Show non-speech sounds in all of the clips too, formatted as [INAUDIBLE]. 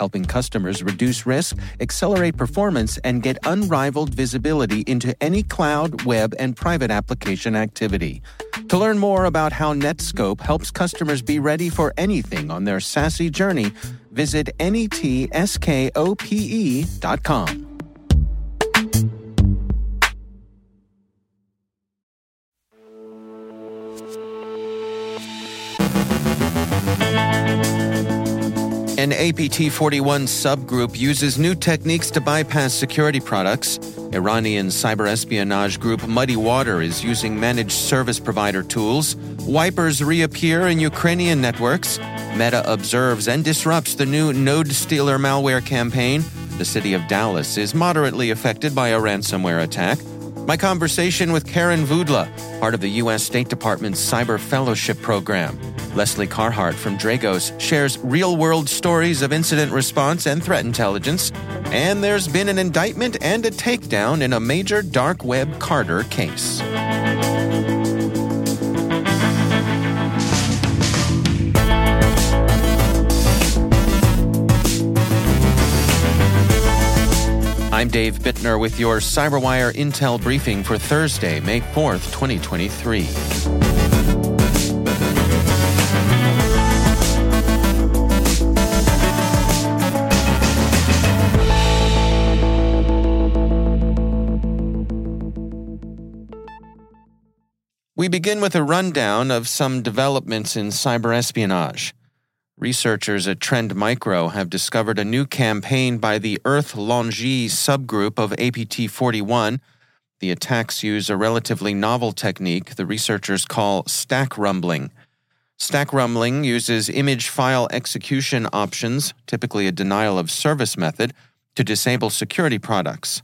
helping customers reduce risk, accelerate performance, and get unrivaled visibility into any cloud, web, and private application activity. To learn more about how Netskope helps customers be ready for anything on their SASE journey, visit netskope.com. An APT 41 subgroup uses new techniques to bypass security products. Iranian cyber espionage group MuddyWater is using managed service provider tools. Wipers reappear in Ukrainian networks. Meta observes and disrupts the new NodeStealer malware campaign. The city of Dallas is moderately affected by a ransomware attack. My conversation with Karin Voodla, part of the U.S. State Department's Cyber Fellowship Program. Lesley Carhart from Dragos shares real world stories of incident response and threat intelligence. And there's been an indictment and a takedown in a major dark web carder case. I'm Dave Bittner with your CyberWire Intel briefing for Thursday, May 4th, 2023. We begin with a rundown of some developments in cyber espionage. Researchers at Trend Micro have discovered a new campaign by the Earth Longzhi subgroup of APT 41. The attacks use a relatively novel technique the researchers call stack rumbling. Stack rumbling uses image file execution options, typically a denial of service method, to disable security products.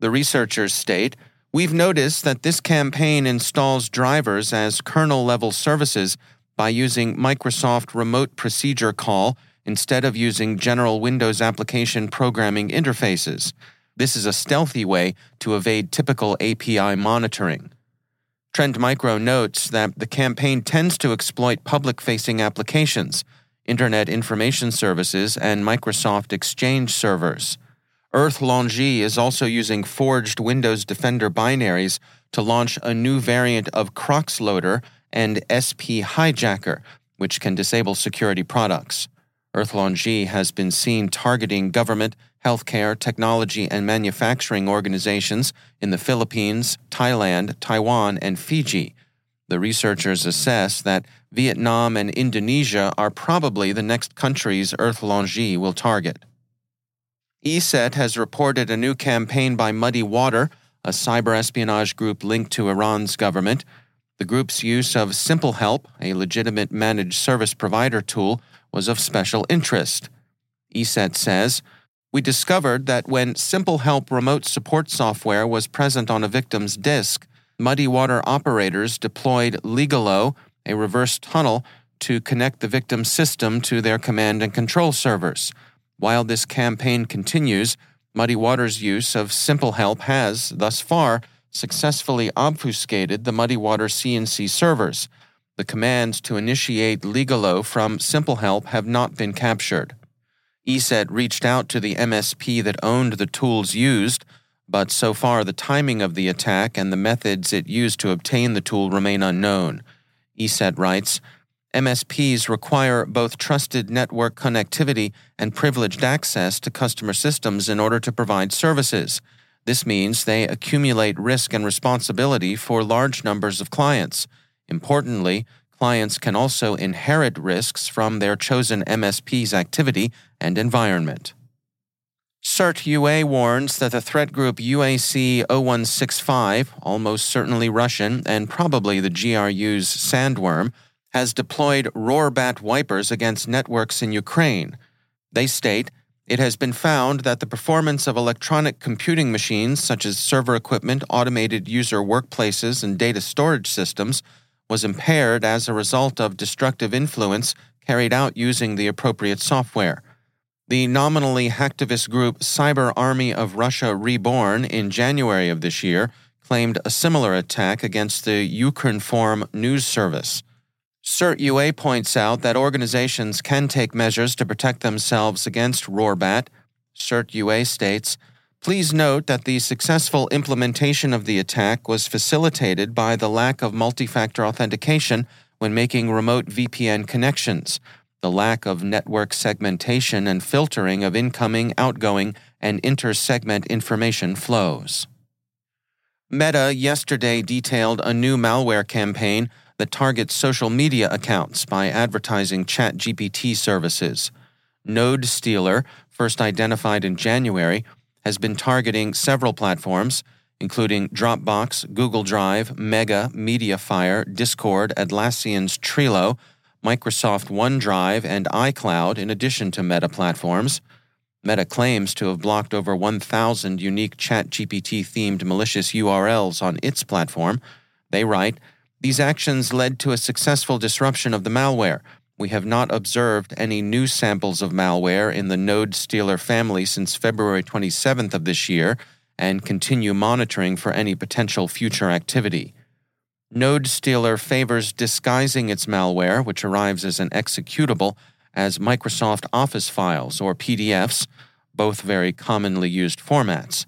The researchers state We've noticed that this campaign installs drivers as kernel level services by using Microsoft Remote Procedure Call instead of using general Windows application programming interfaces. This is a stealthy way to evade typical API monitoring. Trend Micro notes that the campaign tends to exploit public facing applications, Internet Information Services, and Microsoft Exchange servers. Earth Longzhi is also using forged Windows Defender binaries to launch a new variant of Croxloader and SPHijacker, which can disable security products. Earth Longzhi has been seen targeting government, healthcare, technology, and manufacturing organizations in the Philippines, Thailand, Taiwan, and Fiji. The researchers assess that Vietnam and Indonesia are probably the next countries Earth Longzhi will target. ESET has reported a new campaign by MuddyWater, a cyber espionage group linked to Iran's government. The group's use of Simple Help, a legitimate managed service provider tool, was of special interest. ESET says, We discovered that when Simple Help remote support software was present on a victim's disk, MuddyWater operators deployed Ligolo, a reverse tunnel, to connect the victim's system to their command and control servers. While this campaign continues, Muddy Waters' use of Simple Help has, thus far, successfully obfuscated the MuddyWater CNC servers. The commands to initiate Ligolo from Simple Help have not been captured. ESET reached out to the MSP that owned the tools used, but so far the timing of the attack and the methods it used to obtain the tool remain unknown. ESET writes, MSPs require both trusted network connectivity and privileged access to customer systems in order to provide services. This means they accumulate risk and responsibility for large numbers of clients. Importantly, clients can also inherit risks from their chosen MSP's activity and environment. CERT UA warns that the threat group UAC 0165, almost certainly Russian and probably the GRU's sandworm, has deployed Roarbat wipers against networks in Ukraine. They state It has been found that the performance of electronic computing machines, such as server equipment, automated user workplaces, and data storage systems, was impaired as a result of destructive influence carried out using the appropriate software. The nominally hacktivist group Cyber Army of Russia Reborn in January of this year claimed a similar attack against the Ukrinform news service. CERT UA points out that organizations can take measures to protect themselves against Roarbat. CERT UA states, Please note that the successful implementation of the attack was facilitated by the lack of multi factor authentication when making remote VPN connections, the lack of network segmentation and filtering of incoming, outgoing, and inter segment information flows. Meta yesterday detailed a new malware campaign that targets social media accounts by advertising ChatGPT services. NodeStealer, first identified in January, has been targeting several platforms, including Dropbox, Google Drive, Mega, Mediafire, Discord, Atlassian's Trello, Microsoft OneDrive, and iCloud, in addition to Meta platforms. Meta claims to have blocked over 1,000 unique ChatGPT themed malicious URLs on its platform. They write, these actions led to a successful disruption of the malware. We have not observed any new samples of malware in the NodeStealer family since February 27th of this year and continue monitoring for any potential future activity. NodeStealer favors disguising its malware, which arrives as an executable, as Microsoft Office files or PDFs, both very commonly used formats.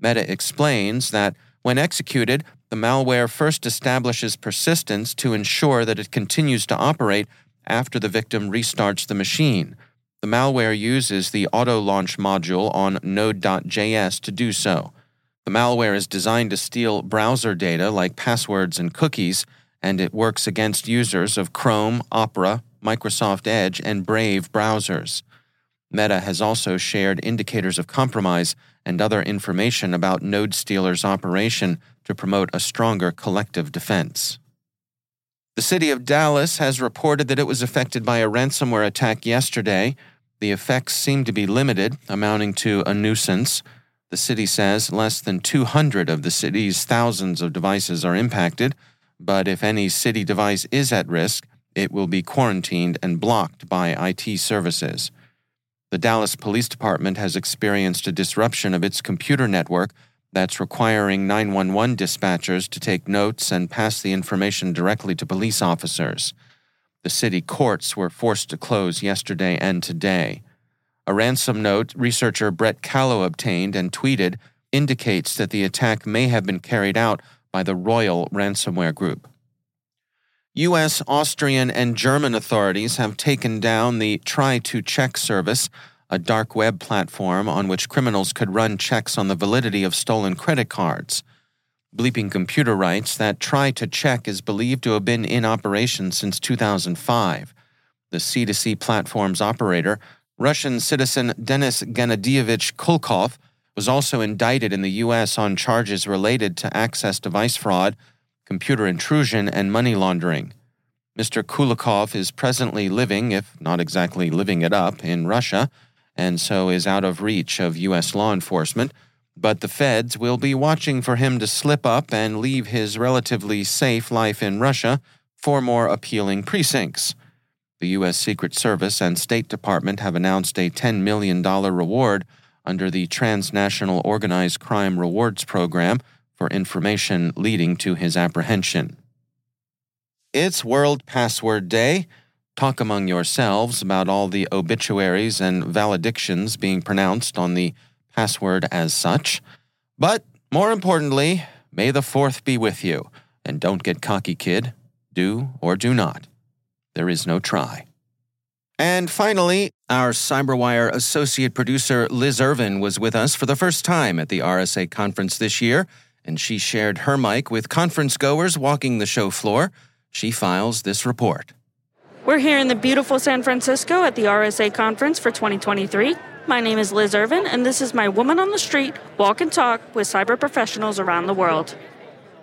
Meta explains that when executed, the malware first establishes persistence to ensure that it continues to operate after the victim restarts the machine. The malware uses the auto launch module on Node.js to do so. The malware is designed to steal browser data like passwords and cookies, and it works against users of Chrome, Opera, Microsoft Edge, and Brave browsers. Meta has also shared indicators of compromise and other information about NodeStealer's operation to promote a stronger collective defense. The city of Dallas has reported that it was affected by a ransomware attack yesterday. The effects seem to be limited, amounting to a nuisance. The city says less than 200 of the city's thousands of devices are impacted, but if any city device is at risk, it will be quarantined and blocked by IT services. The Dallas Police Department has experienced a disruption of its computer network that's requiring 911 dispatchers to take notes and pass the information directly to police officers. The city courts were forced to close yesterday and today. A ransom note researcher Brett Callow obtained and tweeted indicates that the attack may have been carried out by the Royal Ransomware Group. U.S., Austrian, and German authorities have taken down the Try2Check service a dark web platform on which criminals could run checks on the validity of stolen credit cards. Bleeping Computer writes that Try2Check is believed to have been in operation since 2005. The C2C platform's operator, Russian citizen Denis Gennadievich Kulkov, was also indicted in the U.S. on charges related to access device fraud, computer intrusion, and money laundering. Mr. Kulikov is presently living, if not exactly living it up, in Russia and so is out of reach of U.S. law enforcement, but the feds will be watching for him to slip up and leave his relatively safe life in Russia for more appealing precincts. The U.S. Secret Service and State Department have announced a $10 million reward under the Transnational Organized Crime Rewards Program for information leading to his apprehension. It's World Password Day. Talk among yourselves about all the obituaries and valedictions being pronounced on the password as such. But more importantly, may the fourth be with you. And don't get cocky, kid. Do or do not. There is no try. And finally, our Cyberwire associate producer Liz Irvin was with us for the first time at the RSA conference this year, and she shared her mic with conference goers walking the show floor. She files this report. We're here in the beautiful San Francisco at the RSA conference for 2023. My name is Liz Irvin, and this is my Woman on the Street walk and talk with cyber professionals around the world.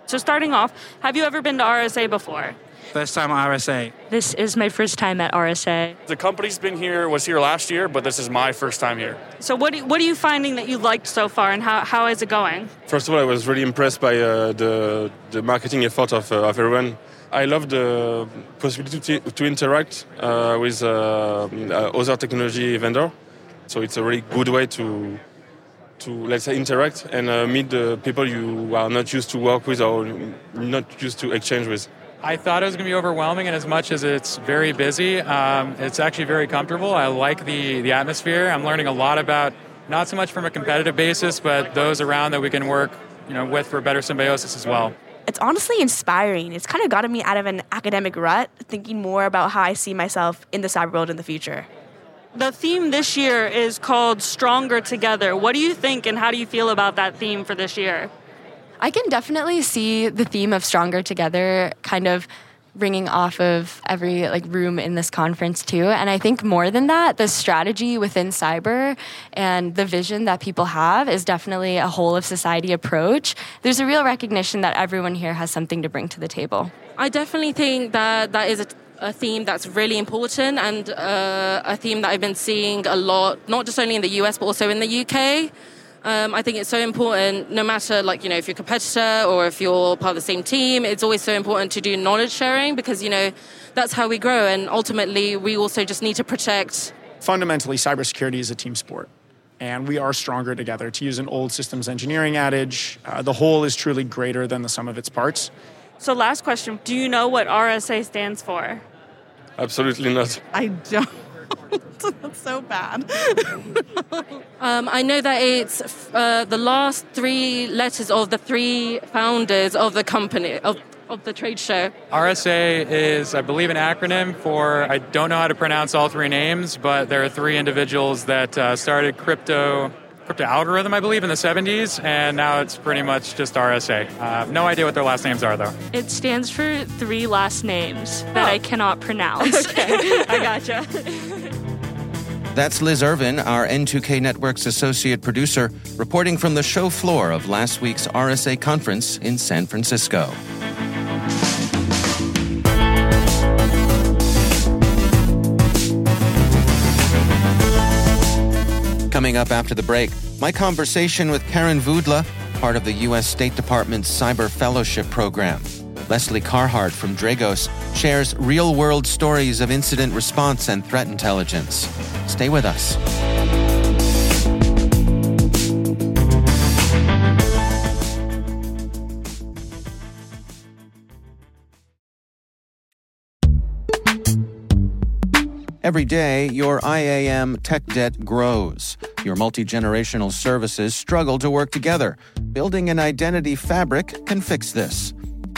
So, starting off, have you ever been to RSA before? First time at RSA. This is my first time at RSA. The company's been here, was here last year, but this is my first time here. So, what, what are you finding that you liked so far, and how, how is it going? First of all, I was really impressed by uh, the, the marketing effort of, uh, of everyone. I love the possibility to, to interact uh, with uh, other technology vendor. So it's a really good way to to let's say interact and uh, meet the people you are not used to work with or not used to exchange with. I thought it was going to be overwhelming, and as much as it's very busy, um, it's actually very comfortable. I like the, the atmosphere. I'm learning a lot about not so much from a competitive basis, but those around that we can work you know, with for better symbiosis as well. It's honestly inspiring. It's kind of gotten me out of an academic rut, thinking more about how I see myself in the cyber world in the future. The theme this year is called Stronger Together. What do you think, and how do you feel about that theme for this year? I can definitely see the theme of Stronger Together kind of ringing off of every like room in this conference too. And i think more than that the strategy within cyber and the vision that people have is definitely a whole of society approach. There's a real recognition that everyone here has something to bring to the table. I definitely think that that is a a theme that's really important and uh, a theme that I've been seeing a lot, not just only in the US but also in the UK. Um, I think it's so important, no matter like you know if you're a competitor or if you're part of the same team. It's always so important to do knowledge sharing because you know that's how we grow, and ultimately we also just need to protect. Fundamentally, cybersecurity is a team sport, and we are stronger together. To use an old systems engineering adage, uh, the whole is truly greater than the sum of its parts. So, last question: Do you know what RSA stands for? Absolutely not. I don't. That's so bad. um, I know that it's uh, the last three letters of the three founders of the company, of, of the trade show. RSA is, I believe, an acronym for, I don't know how to pronounce all three names, but there are three individuals that uh, started crypto crypto algorithm, I believe, in the 70s, and now it's pretty much just RSA. Uh, no idea what their last names are, though. It stands for three last names that oh. I cannot pronounce. [LAUGHS] okay, [LAUGHS] I gotcha. That's Liz Irvin, our N2K Network's associate producer, reporting from the show floor of last week's RSA conference in San Francisco. Coming up after the break, my conversation with Karin Voodla, part of the U.S. State Department's Cyber Fellowship Program. Lesley Carhart from Dragos shares real world stories of incident response and threat intelligence. Stay with us. Every day, your IAM tech debt grows. Your multi generational services struggle to work together. Building an identity fabric can fix this.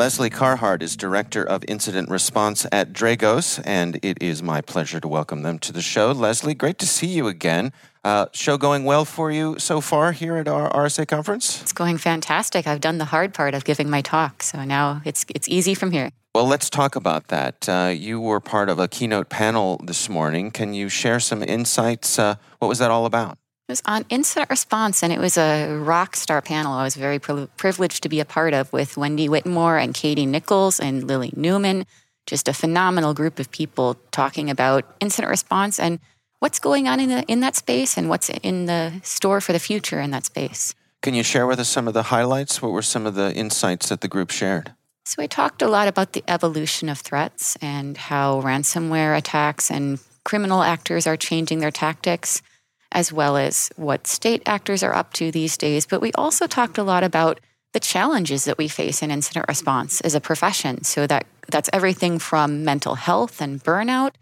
Lesley Carhart is Director of Incident Response at Dragos, and it is my pleasure to welcome them to the show. Lesley, great to see you again. Uh, show going well for you so far here at our RSA conference? It's going fantastic. I've done the hard part of giving my talk, so now it's it's easy from here. Well, let's talk about that. Uh, you were part of a keynote panel this morning. Can you share some insights? Uh, what was that all about? It was on incident response, and it was a rock star panel. I was very pri- privileged to be a part of with Wendy Whitmore and Katie Nickels and Lily Newman. Just a phenomenal group of people talking about incident response and what's going on in, the, in that space and what's in the store for the future in that space. Can you share with us some of the highlights? What were some of the insights that the group shared? So, I talked a lot about the evolution of threats and how ransomware attacks and criminal actors are changing their tactics as well as what state actors are up to these days. But we also talked a lot about the challenges that we face in incident response as a profession. So that that's everything from mental health and burnout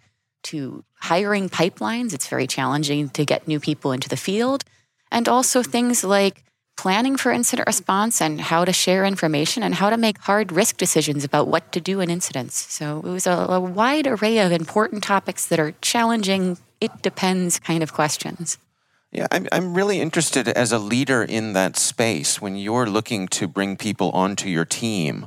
to hiring pipelines. It's very challenging to get new people into the field. And also things like planning for incident response and how to share information and how to make hard risk decisions about what to do in incidents. So it was a, a wide array of important topics that are challenging it depends kind of questions. Yeah, I'm, I'm really interested as a leader in that space when you're looking to bring people onto your team.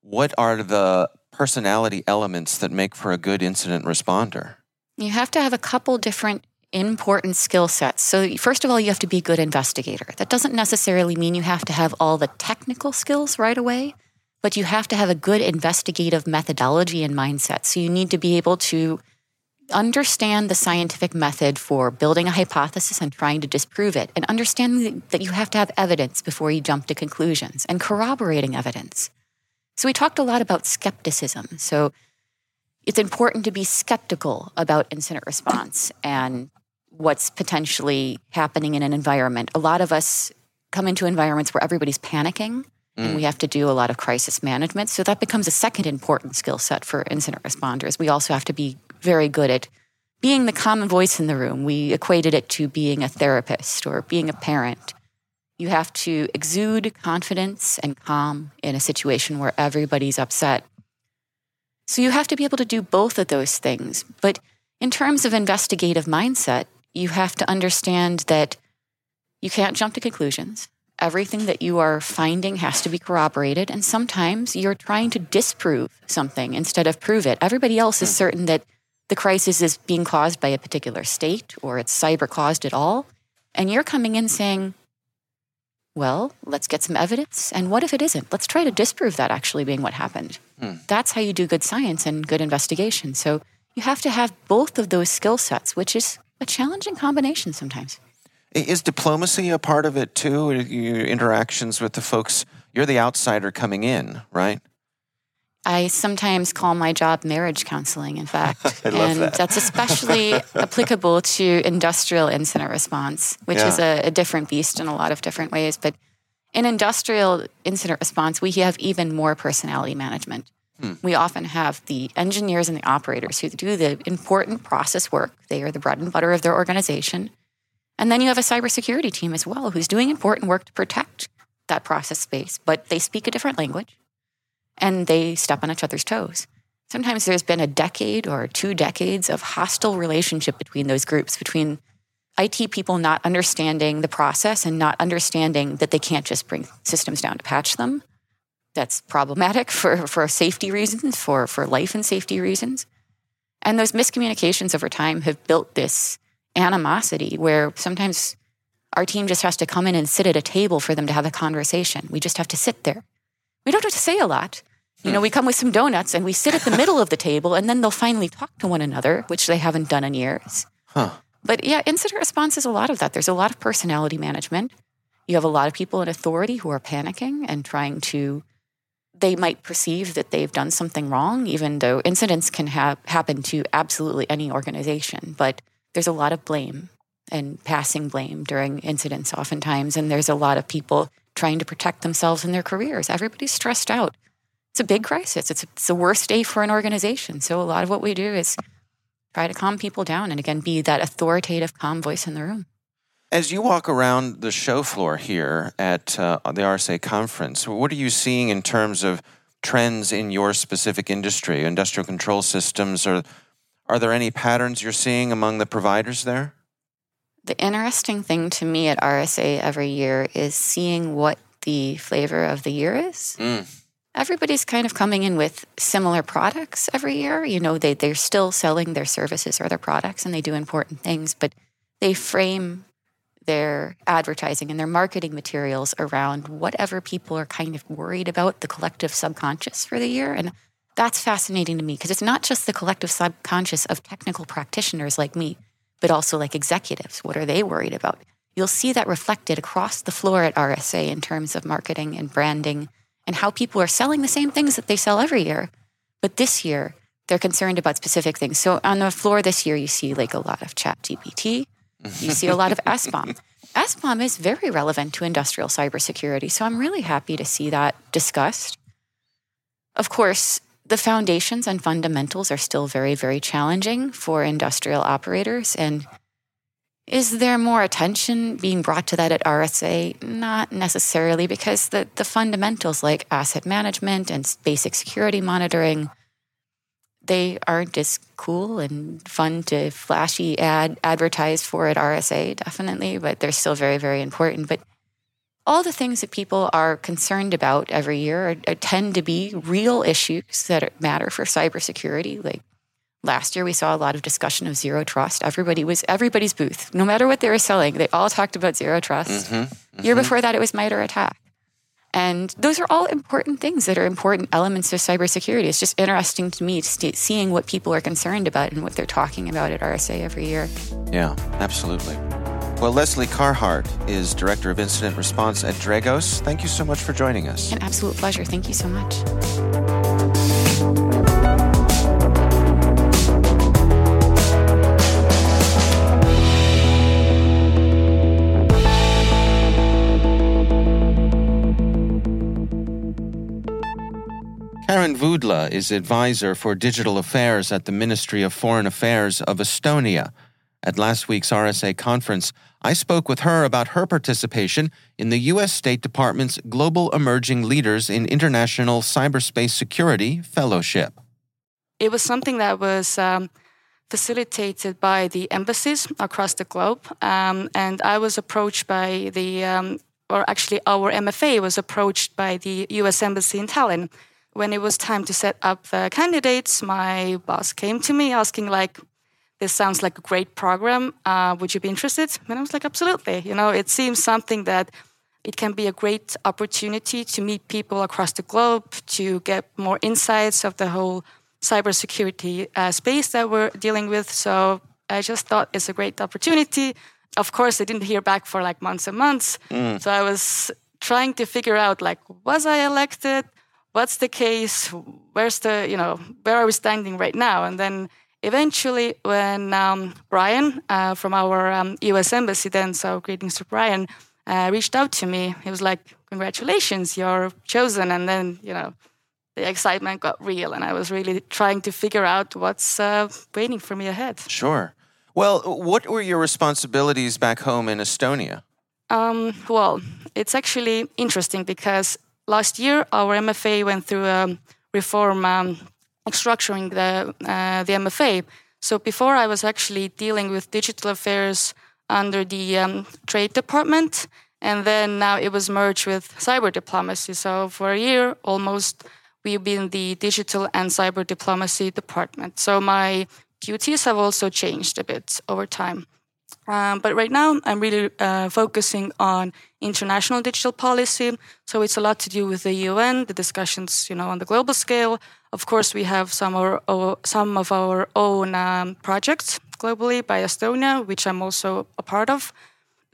What are the personality elements that make for a good incident responder? You have to have a couple different important skill sets. So, first of all, you have to be a good investigator. That doesn't necessarily mean you have to have all the technical skills right away, but you have to have a good investigative methodology and mindset. So, you need to be able to understand the scientific method for building a hypothesis and trying to disprove it, and understanding that you have to have evidence before you jump to conclusions and corroborating evidence. So, we talked a lot about skepticism. So, it's important to be skeptical about incident response and what's potentially happening in an environment. A lot of us come into environments where everybody's panicking. And we mm. have to do a lot of crisis management. So that becomes a second important skill set for incident responders. We also have to be very good at being the common voice in the room. We equated it to being a therapist or being a parent. You have to exude confidence and calm in a situation where everybody's upset. So you have to be able to do both of those things. But in terms of investigative mindset, you have to understand that you can't jump to conclusions. Everything that you are finding has to be corroborated. And sometimes you're trying to disprove something instead of prove it. Everybody else is hmm. certain that the crisis is being caused by a particular state or it's cyber caused at all. And you're coming in saying, well, let's get some evidence. And what if it isn't? Let's try to disprove that actually being what happened. Hmm. That's how you do good science and good investigation. So you have to have both of those skill sets, which is a challenging combination sometimes. Is diplomacy a part of it too? Your interactions with the folks, you're the outsider coming in, right? I sometimes call my job marriage counseling, in fact. [LAUGHS] And that. that's especially [LAUGHS] applicable to industrial incident response, which is a, a different beast in a lot of different ways. But in industrial incident response, we have even more personality management. Hmm. We often have the engineers and the operators who do the important process work. They are the bread and butter of their organization. And then you have a cybersecurity team as well who's doing important work to protect that process space, but they speak a different language and they step on each other's toes. Sometimes there's been a decade or two decades of hostile relationship between those groups, between IT people not understanding the process and not understanding that they can't just bring systems down to patch them. That's problematic for, for safety reasons, for, for life and safety reasons. And those miscommunications over time have built this animosity where sometimes our team just has to come in and sit at a table for them to have a conversation. We just have to sit there. We don't have to say a lot. You know, hmm. we come with some donuts and we sit at the [LAUGHS] middle of the table and then they'll finally talk to one another, which they haven't done in years. Huh. But yeah, incident response is a lot of that. There's a lot of personality management. You have a lot of people in authority who are panicking and trying to, they might perceive that they've done something wrong, even though incidents can have, happen to absolutely any organization. But there's a lot of blame and passing blame during incidents oftentimes. And there's a lot of people trying to protect themselves in their careers. Everybody's stressed out. It's a big crisis. It's, it's the worst day for an organization. So a lot of what we do is try to calm people down and again be that authoritative, calm voice in the room. As you walk around the show floor here at uh, the RSA conference, what are you seeing in terms of trends in your specific industry, industrial control systems? or are there any patterns you're seeing among the providers there? The interesting thing to me at RSA every year is seeing what the flavor of the year is. Mm. Everybody's kind of coming in with similar products every year. You know, they, they're still selling their services or their products and they do important things, but they frame their advertising and their marketing materials around whatever people are kind of worried about, the collective subconscious for the year. And that's fascinating to me because it's not just the collective subconscious of technical practitioners like me, but also like executives. What are they worried about? You'll see that reflected across the floor at RSA in terms of marketing and branding and how people are selling the same things that they sell every year. But this year, they're concerned about specific things. So on the floor this year, you see like a lot of chat GPT, you see a lot of SBOM. [LAUGHS] SBOM is very relevant to industrial cybersecurity. So I'm really happy to see that discussed. Of course, the foundations and fundamentals are still very, very challenging for industrial operators. And is there more attention being brought to that at RSA? Not necessarily, because the, the fundamentals like asset management and basic security monitoring they aren't as cool and fun to flashy ad advertise for at RSA, definitely, but they're still very, very important. But all the things that people are concerned about every year are, are, tend to be real issues that matter for cybersecurity. Like last year, we saw a lot of discussion of zero trust. Everybody was everybody's booth, no matter what they were selling. They all talked about zero trust. Mm-hmm, mm-hmm. Year before that, it was MITRE ATT&CK. And those are all important things that are important elements of cybersecurity. It's just interesting to me to seeing what people are concerned about and what they're talking about at RSA every year. Yeah, absolutely. Well, Lesley Carhart is Director of Incident Response at Dragos. Thank you so much for joining us. An absolute pleasure. Thank you so much. Karin Voodla is advisor for digital affairs at the Ministry of Foreign Affairs of Estonia. At last week's RSA conference, I spoke with her about her participation in the U.S. State Department's Global Emerging Leaders in International Cyberspace Security Fellowship. It was something that was um, facilitated by the embassies across the globe, um, and I was approached by the, um, or actually, our MFA was approached by the U.S. Embassy in Tallinn when it was time to set up the candidates, my boss came to me asking like, "This sounds like a great program. Uh, would you be interested?" And I was like, "Absolutely." You know, it seems something that it can be a great opportunity to meet people across the globe to get more insights of the whole cybersecurity uh, space that we're dealing with. So I just thought it's a great opportunity. Of course, I didn't hear back for like months and months. Mm. So I was trying to figure out like, was I elected? what's the case? Where's the, you know, where are we standing right now? And then eventually, when um, Brian uh, from our um, US Embassy, then, so greetings to Brian, uh, reached out to me, he was like, Congratulations, you're chosen. And then, you know, the excitement got real, and I was really trying to figure out what's uh, waiting for me ahead. Sure. Well, what were your responsibilities back home in Estonia? Um, well, it's actually interesting because last year, our MFA went through a reform, um, structuring the uh, the MFA. So before, I was actually dealing with digital affairs under the um, Trade Department, and then now it was merged with cyber diplomacy. So for a year, almost, we've been the digital and cyber diplomacy department. So my duties have also changed a bit over time. Um, but right now, I'm really uh, focusing on international digital policy. So it's a lot to do with the UN, the discussions, you know, on the global scale. Of course, we have some of our, some of our own um, projects globally by Estonia, which I'm also a part of.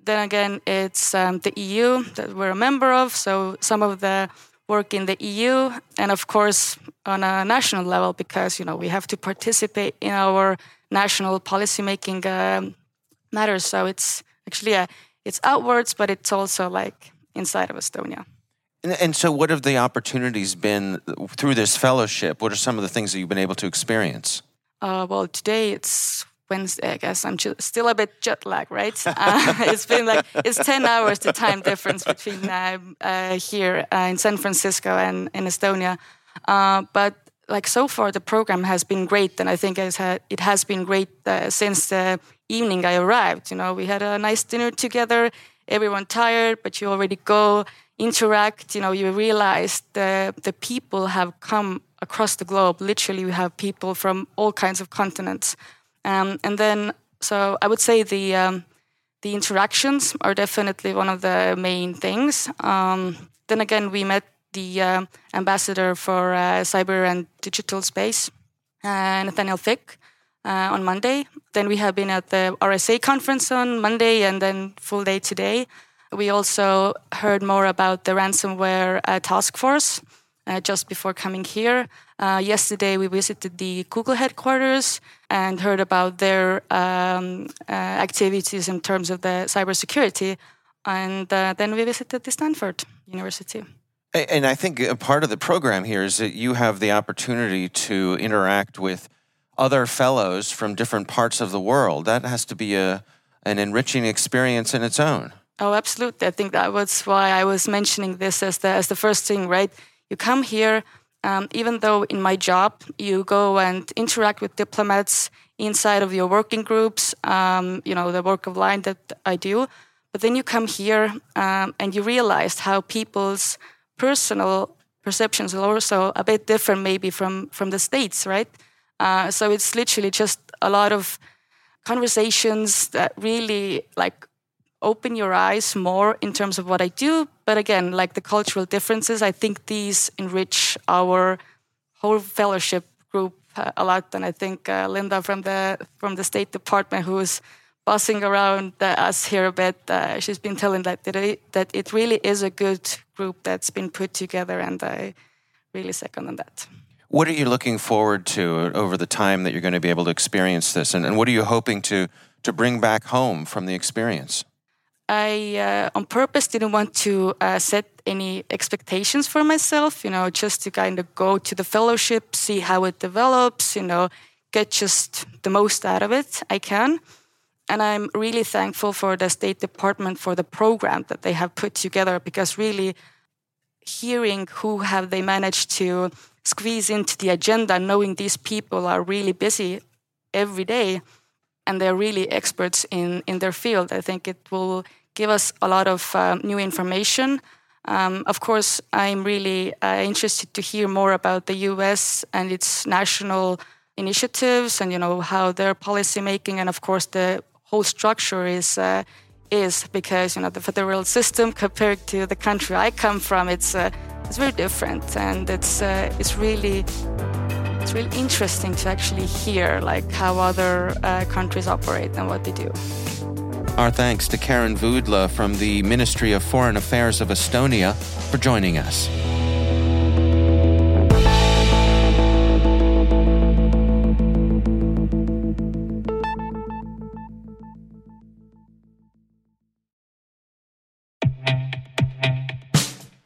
Then again, it's um, the EU that we're a member of. So some of the work in the EU, and of course on a national level, because you know we have to participate in our national policymaking um, matters. So it's actually a, it's outwards, but it's also like inside of Estonia. And, and so, what have the opportunities been through this fellowship? What are some of the things that you've been able to experience? Uh, well, today it's Wednesday. I guess I'm still a bit jet lag, right? [LAUGHS] Uh, it's been like it's ten hours the time difference between uh, uh here uh, in San Francisco and in Estonia. Uh, but like so far, the program has been great, and I think it has been great uh, since the evening I arrived. You know, we had a nice dinner together. Everyone tired, but you already go interact. You know, you realize the the people have come across the globe. Literally, we have people from all kinds of continents, um, and then so I would say the um, the interactions are definitely one of the main things. Um, then again, we met the uh, ambassador for uh, cyber and digital space, uh, Nathaniel Fick, uh, on Monday. Then we have been at the RSA conference on Monday and then full day today. We also heard more about the ransomware uh, task force uh, just before coming here. yesterday, we visited the Google headquarters and heard about their um, activities in terms of the cybersecurity. And then we visited the Stanford University. And I think a part of the program here is that you have the opportunity to interact with other fellows from different parts of the world. That has to be a an enriching experience in its own. Oh, absolutely. I think that was why I was mentioning this as the as the first thing, right? You come here, um, even though in my job you go and interact with diplomats inside of your working groups, um, you know, the work of line that I do. But then you come here um, and you realize how people's personal perceptions are also a bit different maybe from from the states right uh, so it's literally just a lot of conversations that really like open your eyes more in terms of what i do but again like the cultural differences i think these enrich our whole fellowship group uh, a lot and i think uh, linda from the from the state department who's buzzing around uh, us here a bit. Uh, she's been telling that that it, that it really is a good group that's been put together, and I really second on that. What are you looking forward to over the time that you're going to be able to experience this, and, and what are you hoping to to bring back home from the experience? I, uh, on purpose, didn't want to uh, set any expectations for myself. You know, just to kind of go to the fellowship, see how it develops. You know, get just the most out of it I can. And I'm really thankful for the State Department for the program that they have put together because really hearing who have they managed to squeeze into the agenda, knowing these people are really busy every day and they're really experts in, in their field, I think it will give us a lot of uh, new information. Um, of course, I'm really uh, interested to hear more about the US and its national initiatives and you know how their policy making and of course the whole structure is uh, is because you know the federal system [LAUGHS] compared to the country I come from, it's uh, it's very different, and it's uh, it's really it's really interesting to actually hear like how other uh, countries operate and what they do. Our thanks to Karin Voodla from the Ministry of Foreign Affairs of Estonia for joining us.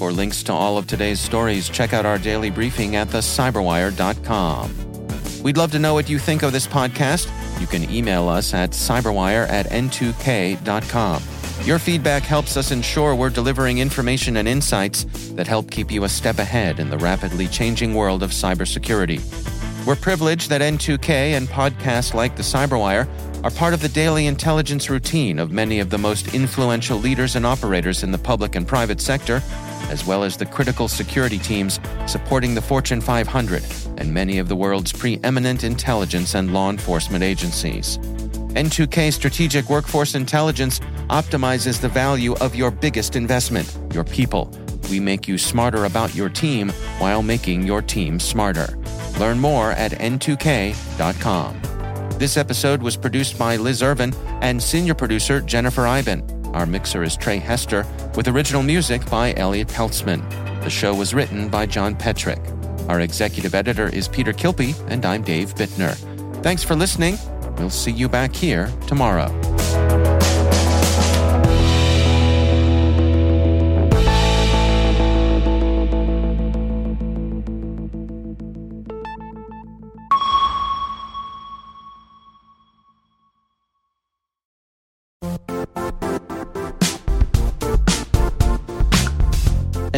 For links to all of today's stories, check out our daily briefing at thecyberwire.com. We'd love to know what you think of this podcast. You can email us at cyberwire at n2k.com. Your feedback helps us ensure we're delivering information and insights that help keep you a step ahead in the rapidly changing world of cybersecurity. We're privileged that N2K and podcasts like The Cyberwire are part of the daily intelligence routine of many of the most influential leaders and operators in the public and private sector as well as the critical security teams supporting the Fortune 500 and many of the world's preeminent intelligence and law enforcement agencies. N2K Strategic Workforce Intelligence optimizes the value of your biggest investment, your people. We make you smarter about your team while making your team smarter. Learn more at n2k.com. This episode was produced by Liz Irvin and senior producer Jennifer Eiben. Our mixer is Trey Hester, with original music by Elliott Peltzman. The show was written by John Petrik. Our executive editor is Peter Kilpe, and I'm Dave Bittner. Thanks for listening. We'll see you back here tomorrow.